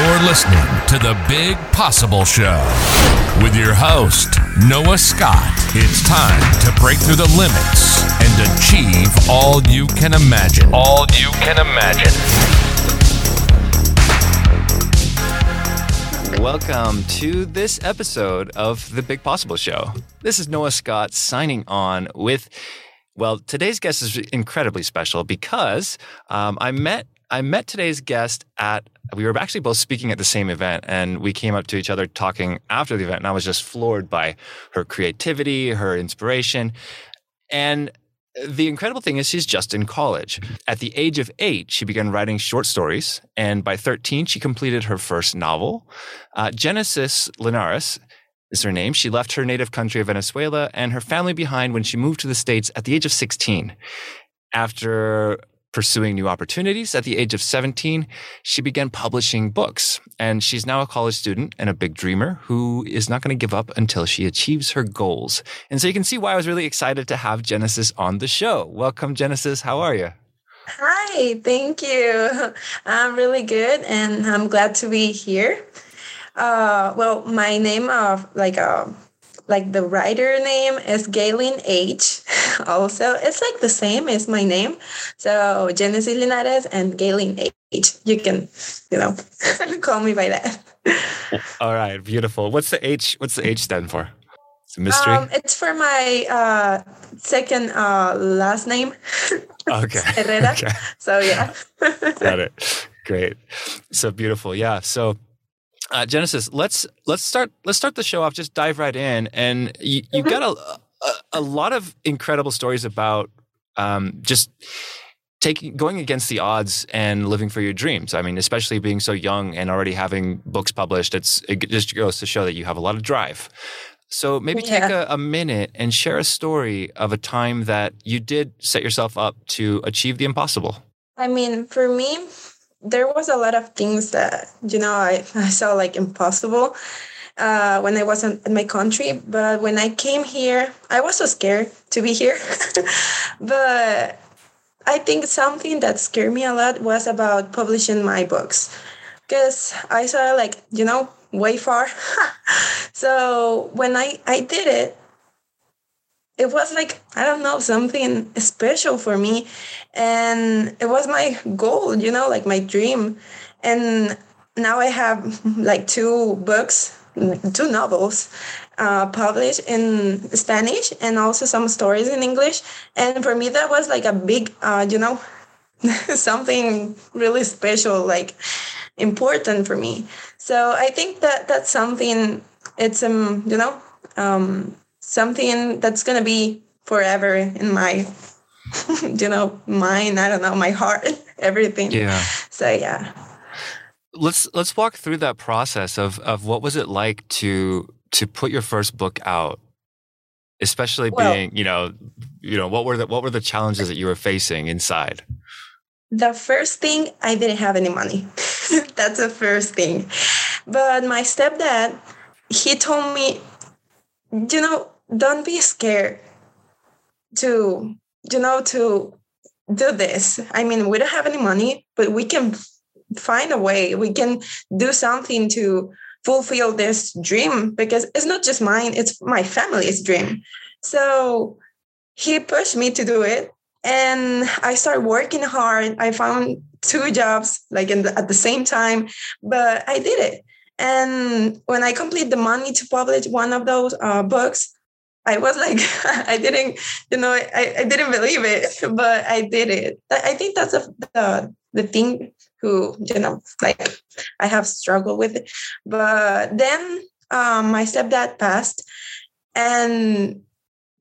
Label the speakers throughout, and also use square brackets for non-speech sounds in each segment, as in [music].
Speaker 1: You're listening to the Big Possible Show with your host, Noah Scott. It's time to break through the limits and achieve all you can imagine. All you can imagine.
Speaker 2: Welcome to this episode of the Big Possible Show. This is Noah Scott signing on with. Well, today's guest is incredibly special because um, I met I met today's guest at, we were actually both speaking at the same event and we came up to each other talking after the event and I was just floored by her creativity, her inspiration. And the incredible thing is she's just in college. At the age of eight, she began writing short stories. And by 13, she completed her first novel. Uh, Genesis Linares is her name. She left her native country of Venezuela and her family behind when she moved to the States at the age of 16. After pursuing new opportunities. At the age of 17, she began publishing books, and she's now a college student and a big dreamer who is not going to give up until she achieves her goals. And so you can see why I was really excited to have Genesis on the show. Welcome, Genesis. How are you?
Speaker 3: Hi, thank you. I'm really good, and I'm glad to be here. Uh, well, my name of like uh, like the writer name is Galin H. [laughs] Also, it's like the same as my name. So Genesis Linares and Galin H. You can, you know, [laughs] call me by that. [laughs]
Speaker 2: All right, beautiful. What's the H? What's the H stand for? It's a mystery. Um,
Speaker 3: it's for my uh, second uh, last name.
Speaker 2: Okay.
Speaker 3: Herrera. Okay. So yeah.
Speaker 2: Got it. Great. So beautiful. Yeah. So uh, Genesis, let's let's start let's start the show off. Just dive right in, and you, you've got a, a, a lot of incredible stories about um, just taking going against the odds and living for your dreams. I mean, especially being so young and already having books published, it's it just goes to show that you have a lot of drive. So maybe yeah. take a, a minute and share a story of a time that you did set yourself up to achieve the impossible.
Speaker 3: I mean, for me, there was a lot of things that you know I, [laughs] I saw like impossible uh, when I wasn't in my country. But when I came here, I was so scared to be here. [laughs] but I think something that scared me a lot was about publishing my books because I saw like you know way far. [laughs] so when I I did it, it was like i don't know something special for me and it was my goal you know like my dream and now i have like two books two novels uh, published in spanish and also some stories in english. And for me that was like a big uh, you know [laughs] something really special like important for me. So i think that that's something it's um you know um something that's going to be forever in my [laughs] you know mind i don't know my heart [laughs] everything.
Speaker 2: Yeah.
Speaker 3: So yeah
Speaker 2: let's let's walk through that process of of what was it like to to put your first book out? Especially well, being you know you know what were the what were the challenges that you were facing inside?
Speaker 3: The first thing i didn't have any money. [laughs] That's the first thing. But my stepdad he told me you know don't be scared to you know to do this. I mean we don't have any money but we can find a way. We can do something to fulfill this dream because it's not just mine it's my family's dream. So he pushed me to do it and i started working hard. I found two jobs like the, at the same time but i did it. And when i complete the money to publish one of those uh, books I was like, [laughs] I didn't, you know, I, I didn't believe it, [laughs] but I did it. I think that's a, the the thing who, you know, like I have struggled with it. But then um, my stepdad passed, and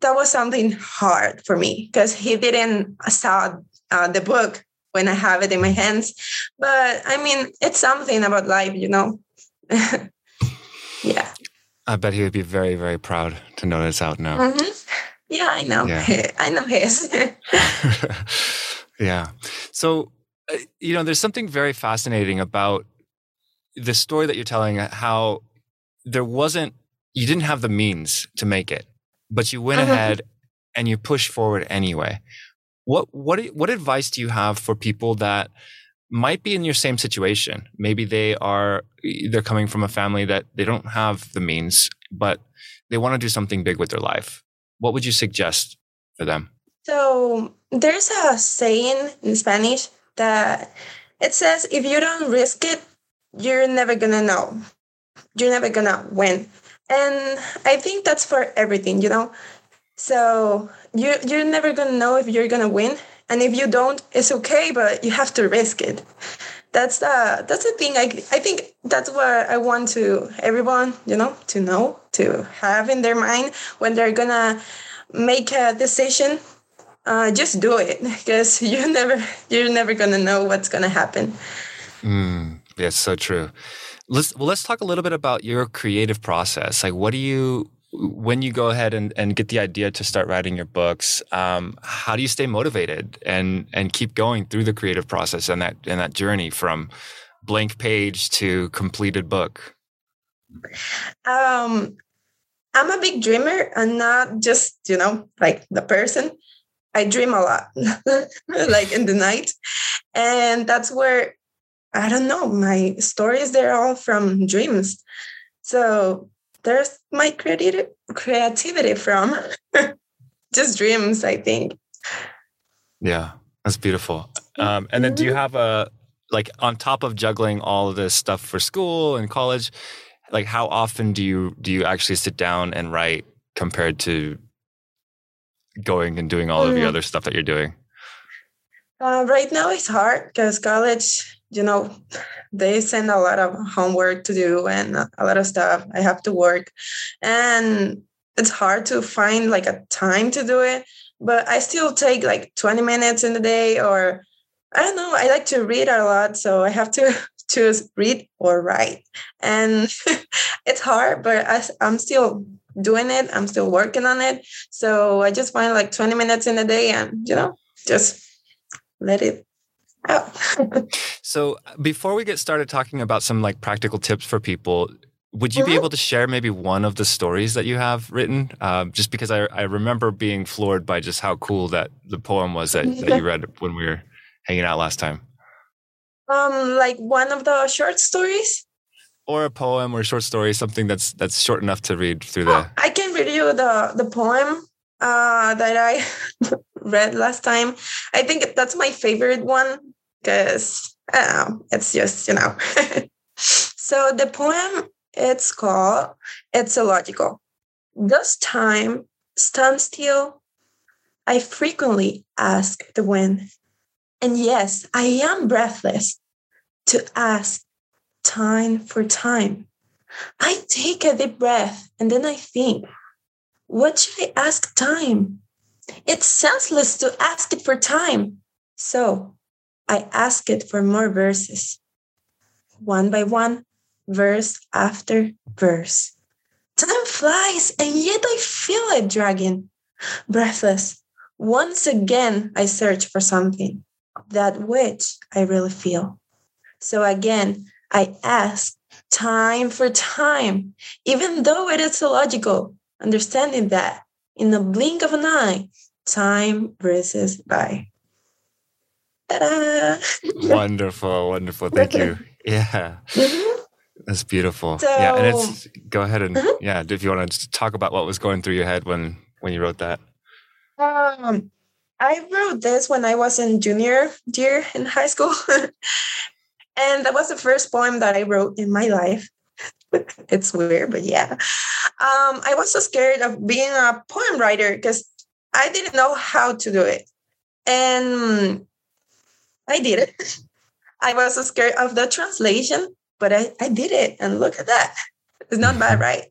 Speaker 3: that was something hard for me because he didn't saw uh, the book when I have it in my hands. But I mean, it's something about life, you know. [laughs] yeah.
Speaker 2: I bet he would be very, very proud to know it's out now.
Speaker 3: Mm-hmm. Yeah, I know. Yeah. [laughs] I know his. [laughs]
Speaker 2: yeah. So, you know, there's something very fascinating about the story that you're telling, how there wasn't, you didn't have the means to make it, but you went mm-hmm. ahead and you pushed forward anyway. What, what, what advice do you have for people that might be in your same situation. Maybe they are they're coming from a family that they don't have the means, but they want to do something big with their life. What would you suggest for them?
Speaker 3: So there's a saying in Spanish that it says if you don't risk it, you're never gonna know. You're never gonna win. And I think that's for everything, you know. So you you're never gonna know if you're gonna win and if you don't it's okay but you have to risk it that's the that's the thing I, I think that's what i want to everyone you know to know to have in their mind when they're gonna make a decision uh, just do it because [laughs] you're never you're never gonna know what's gonna happen.
Speaker 2: Mm, yeah so true. Let's well let's talk a little bit about your creative process. Like what do you when you go ahead and, and get the idea to start writing your books, um, how do you stay motivated and and keep going through the creative process and that and that journey from blank page to completed book?
Speaker 3: Um, I'm a big dreamer. And not just you know like the person. I dream a lot, [laughs] like in the night, and that's where I don't know my stories. They're all from dreams. So there's my creativity creativity from [laughs] just dreams i think
Speaker 2: yeah that's beautiful um, and then do you mm-hmm. have a like on top of juggling all of this stuff for school and college like how often do you do you actually sit down and write compared to going and doing all of the mm. other stuff that you're doing
Speaker 3: uh, right now it's hard because college you know, they send a lot of homework to do and a lot of stuff. I have to work. And it's hard to find like a time to do it. But I still take like 20 minutes in the day, or I don't know. I like to read a lot. So I have to [laughs] choose read or write. And [laughs] it's hard, but I, I'm still doing it. I'm still working on it. So I just find like 20 minutes in a day and, you know, just let it
Speaker 2: out. [laughs] so before we get started talking about some like practical tips for people, would you mm-hmm. be able to share maybe one of the stories that you have written? Um, just because I, I remember being floored by just how cool that the poem was that, that you read when we were hanging out last time.
Speaker 3: Um, like one of the short stories,
Speaker 2: or a poem or a short story, something that's that's short enough to read through the.
Speaker 3: I can read you the the poem uh, that I [laughs] read last time. I think that's my favorite one because it's just, you know. [laughs] so the poem, it's called It's Illogical. Does time stand still? I frequently ask the wind. And yes, I am breathless to ask time for time. I take a deep breath and then I think, what should I ask time? It's senseless to ask it for time. So I ask it for more verses, one by one, verse after verse. Time flies, and yet I feel it dragging. Breathless, once again I search for something, that which I really feel. So again, I ask time for time, even though it is illogical, understanding that in the blink of an eye, time races by.
Speaker 2: Ta-da! [laughs] wonderful, wonderful. Thank you. Yeah. Mm-hmm. That's beautiful. So, yeah, and it's go ahead and mm-hmm. yeah, if you want to talk about what was going through your head when when you wrote that.
Speaker 3: Um, I wrote this when I was in junior year in high school, [laughs] and that was the first poem that I wrote in my life. [laughs] it's weird, but yeah. Um, I was so scared of being a poem writer because I didn't know how to do it, and I did it. [laughs] I was so scared of the translation, but I, I did it. And look at that. It's not bad, right?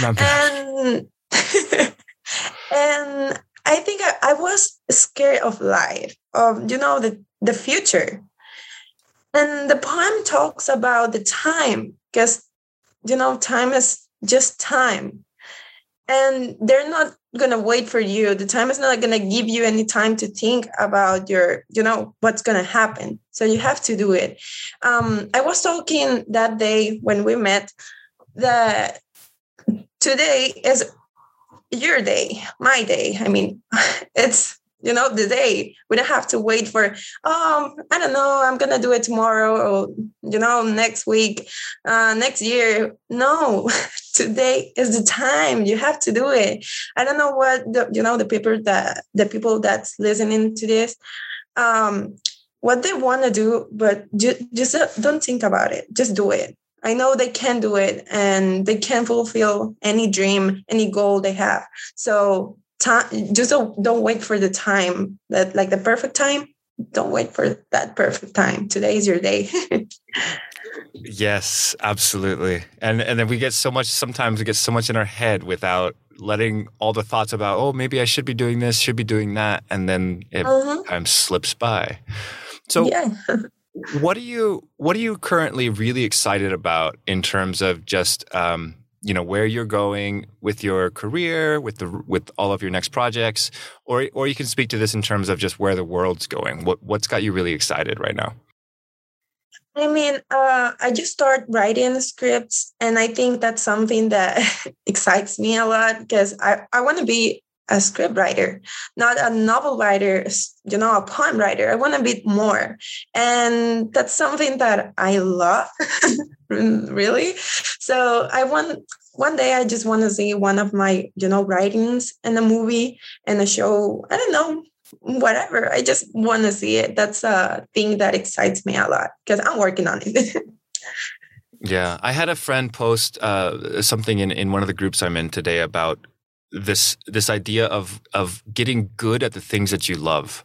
Speaker 3: Not bad. And, [laughs] and I think I, I was scared of life, of, you know, the, the future. And the poem talks about the time because, you know, time is just time. And they're not going to wait for you. The time is not going to give you any time to think about your you know what's going to happen. So you have to do it. Um, i was talking that day when we met that today is your day my day. I mean [laughs] it's you know, the day. We don't have to wait for, um, I don't know, I'm gonna do it tomorrow or you know, next week, uh, next year. No, [laughs] today is the time. You have to do it. I don't know what the you know the people that the people that's listening to this, um, what they want to do, but just, just don't think about it. Just do it. I know they can do it and they can fulfill any dream, any goal they have. So time, just don't, don't wait for the time that like the perfect time. Don't wait for that perfect time. Today is your day. [laughs]
Speaker 2: yes, absolutely. And and then we get so much. Sometimes we get so much in our head without letting all the thoughts about oh maybe I should be doing this, should be doing that, and then it uh-huh. time slips by. So yeah what are you what are you currently really excited about in terms of just um, you know where you're going with your career with the with all of your next projects or or you can speak to this in terms of just where the world's going. What what's got you really excited right now?
Speaker 3: I mean, uh, I just start writing scripts, and I think that's something that [laughs] excites me a lot because I, I want to be a script writer, not a novel writer, you know, a poem writer. I want a bit more. And that's something that I love, [laughs] really. So I want one day I just want to see one of my, you know, writings in a movie and a show. I don't know, whatever. I just want to see it. That's a thing that excites me a lot because I'm working on it. [laughs]
Speaker 2: yeah. I had a friend post uh, something in, in one of the groups I'm in today about this this idea of of getting good at the things that you love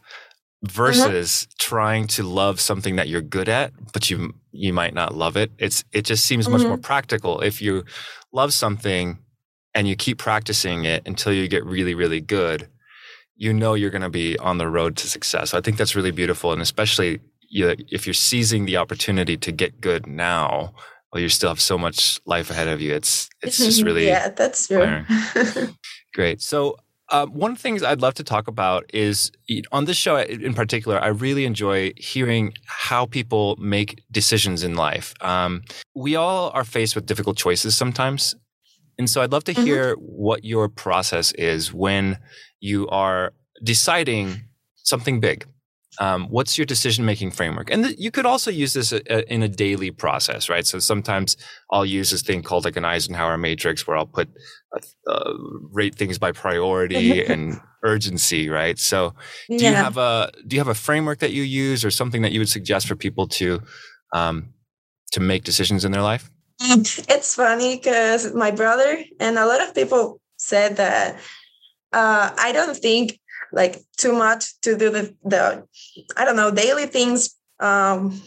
Speaker 2: versus mm-hmm. trying to love something that you're good at but you you might not love it it's it just seems mm-hmm. much more mm-hmm. practical if you love something and you keep practicing it until you get really really good you know you're going to be on the road to success so i think that's really beautiful and especially you, if you're seizing the opportunity to get good now well you still have so much life ahead of you it's it's just [laughs] really
Speaker 3: yeah that's true [laughs]
Speaker 2: Great. So, um, one of the things I'd love to talk about is on this show in particular, I really enjoy hearing how people make decisions in life. Um, we all are faced with difficult choices sometimes. And so I'd love to mm-hmm. hear mm-hmm. what your process is when you are deciding something big. Um, what's your decision making framework? And th- you could also use this a, a, in a daily process, right? So sometimes I'll use this thing called like an Eisenhower matrix where I'll put uh, rate things by priority [laughs] and urgency, right? So do yeah. you have a do you have a framework that you use or something that you would suggest for people to um, to make decisions in their life?
Speaker 3: It's funny because my brother and a lot of people said that uh, I don't think like too much to do the, the I don't know, daily things. Um,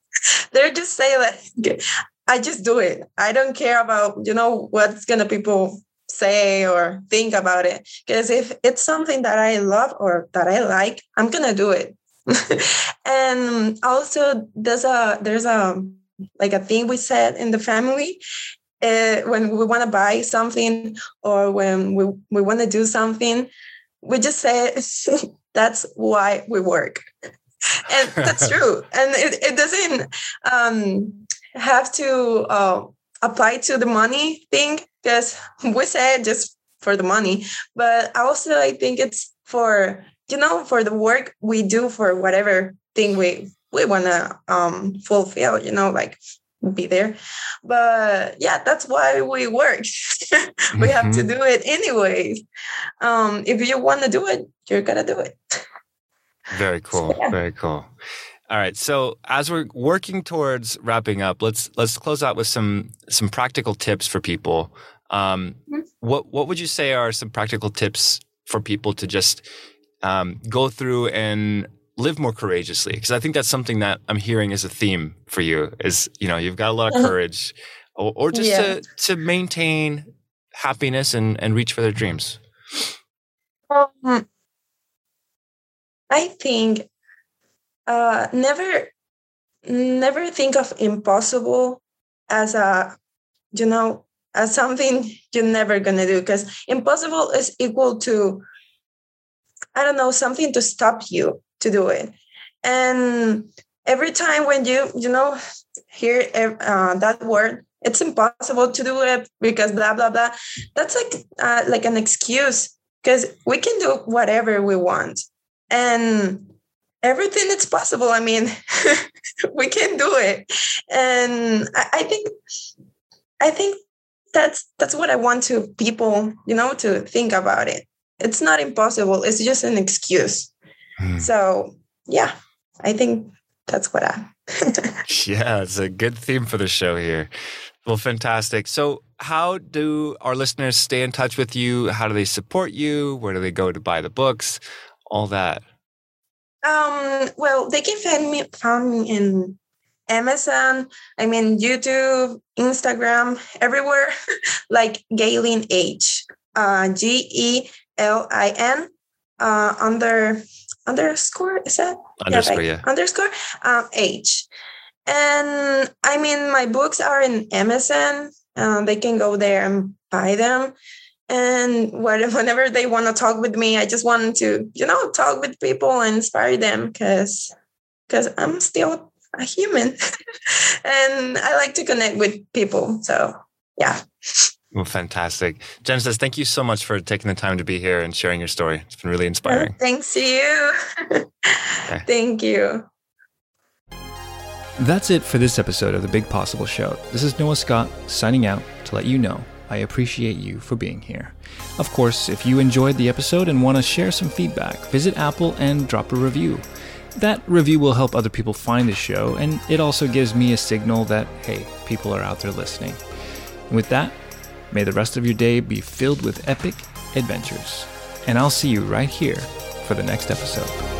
Speaker 3: [laughs] they're just saying like, [laughs] I just do it. I don't care about, you know, what's gonna people say or think about it. Because if it's something that I love or that I like, I'm gonna do it. [laughs] and also there's a there's a like a thing we said in the family uh, when we want to buy something or when we, we want to do something we just say [laughs] that's why we work. And that's [laughs] true. And it, it doesn't um, have to uh, apply to the money thing because [laughs] we say just for the money. But also i think it's for you know for the work we do for whatever thing we we want to um, fulfill you know like be there. But yeah, that's why we work. [laughs] we have to mm-hmm. do it anyways. Um, if you want to do it, you're gonna do it.
Speaker 2: Very [laughs] cool. So, yeah. Very cool. All right. So as we're working towards wrapping up, let's let's close out with some some practical tips for people. Um, mm-hmm. What what would you say are some practical tips for people to just um, go through and live more courageously because i think that's something that i'm hearing as a theme for you is you know you've got a lot of uh-huh. courage or, or just yeah. to to maintain happiness and and reach for their dreams
Speaker 3: um, i think uh never never think of impossible as a you know as something [laughs] you're never gonna do because impossible is equal to i don't know something to stop you to do it. And every time when you, you know, hear uh, that word, it's impossible to do it because blah blah blah. That's like uh, like an excuse because we can do whatever we want. and everything is possible. I mean, [laughs] we can do it. And I, I think I think that's that's what I want to people, you know, to think about it. It's not impossible. It's just an excuse. Mm. So yeah, I think that's what I. [laughs] [laughs]
Speaker 2: yeah, it's a good theme for the show here. Well, fantastic. So, how do our listeners stay in touch with you? How do they support you? Where do they go to buy the books? All that.
Speaker 3: Um, well, they can find me find me in Amazon, I mean YouTube, Instagram, everywhere, [laughs] like Galin H. Uh, G E L I N uh, under underscore is that
Speaker 2: underscore yeah, right.
Speaker 3: yeah. underscore um, H. And I mean, my books are in Amazon. Um, they can go there and buy them. And [laughs] whenever they want to talk with me, I just want to, you know, talk with people and inspire them because because I'm still a human [laughs] and I like to connect with people. So, yeah.
Speaker 2: Well, fantastic. Genesis, thank you so much for taking the time to be here and sharing your story. It's been really inspiring. [laughs]
Speaker 3: Thanks to you. okay. [laughs] Thank you.
Speaker 4: That's it for this episode of The Big Possible Show. This is Noah Scott signing out to let you know I appreciate you for being here. Of course, if you enjoyed the episode and want to share some feedback, visit Apple and drop a review. That review will help other people find the show, and it also gives me a signal that, hey, people are out there listening. And with that, may the rest of your day be filled with epic adventures. And I'll see you right here for the next episode.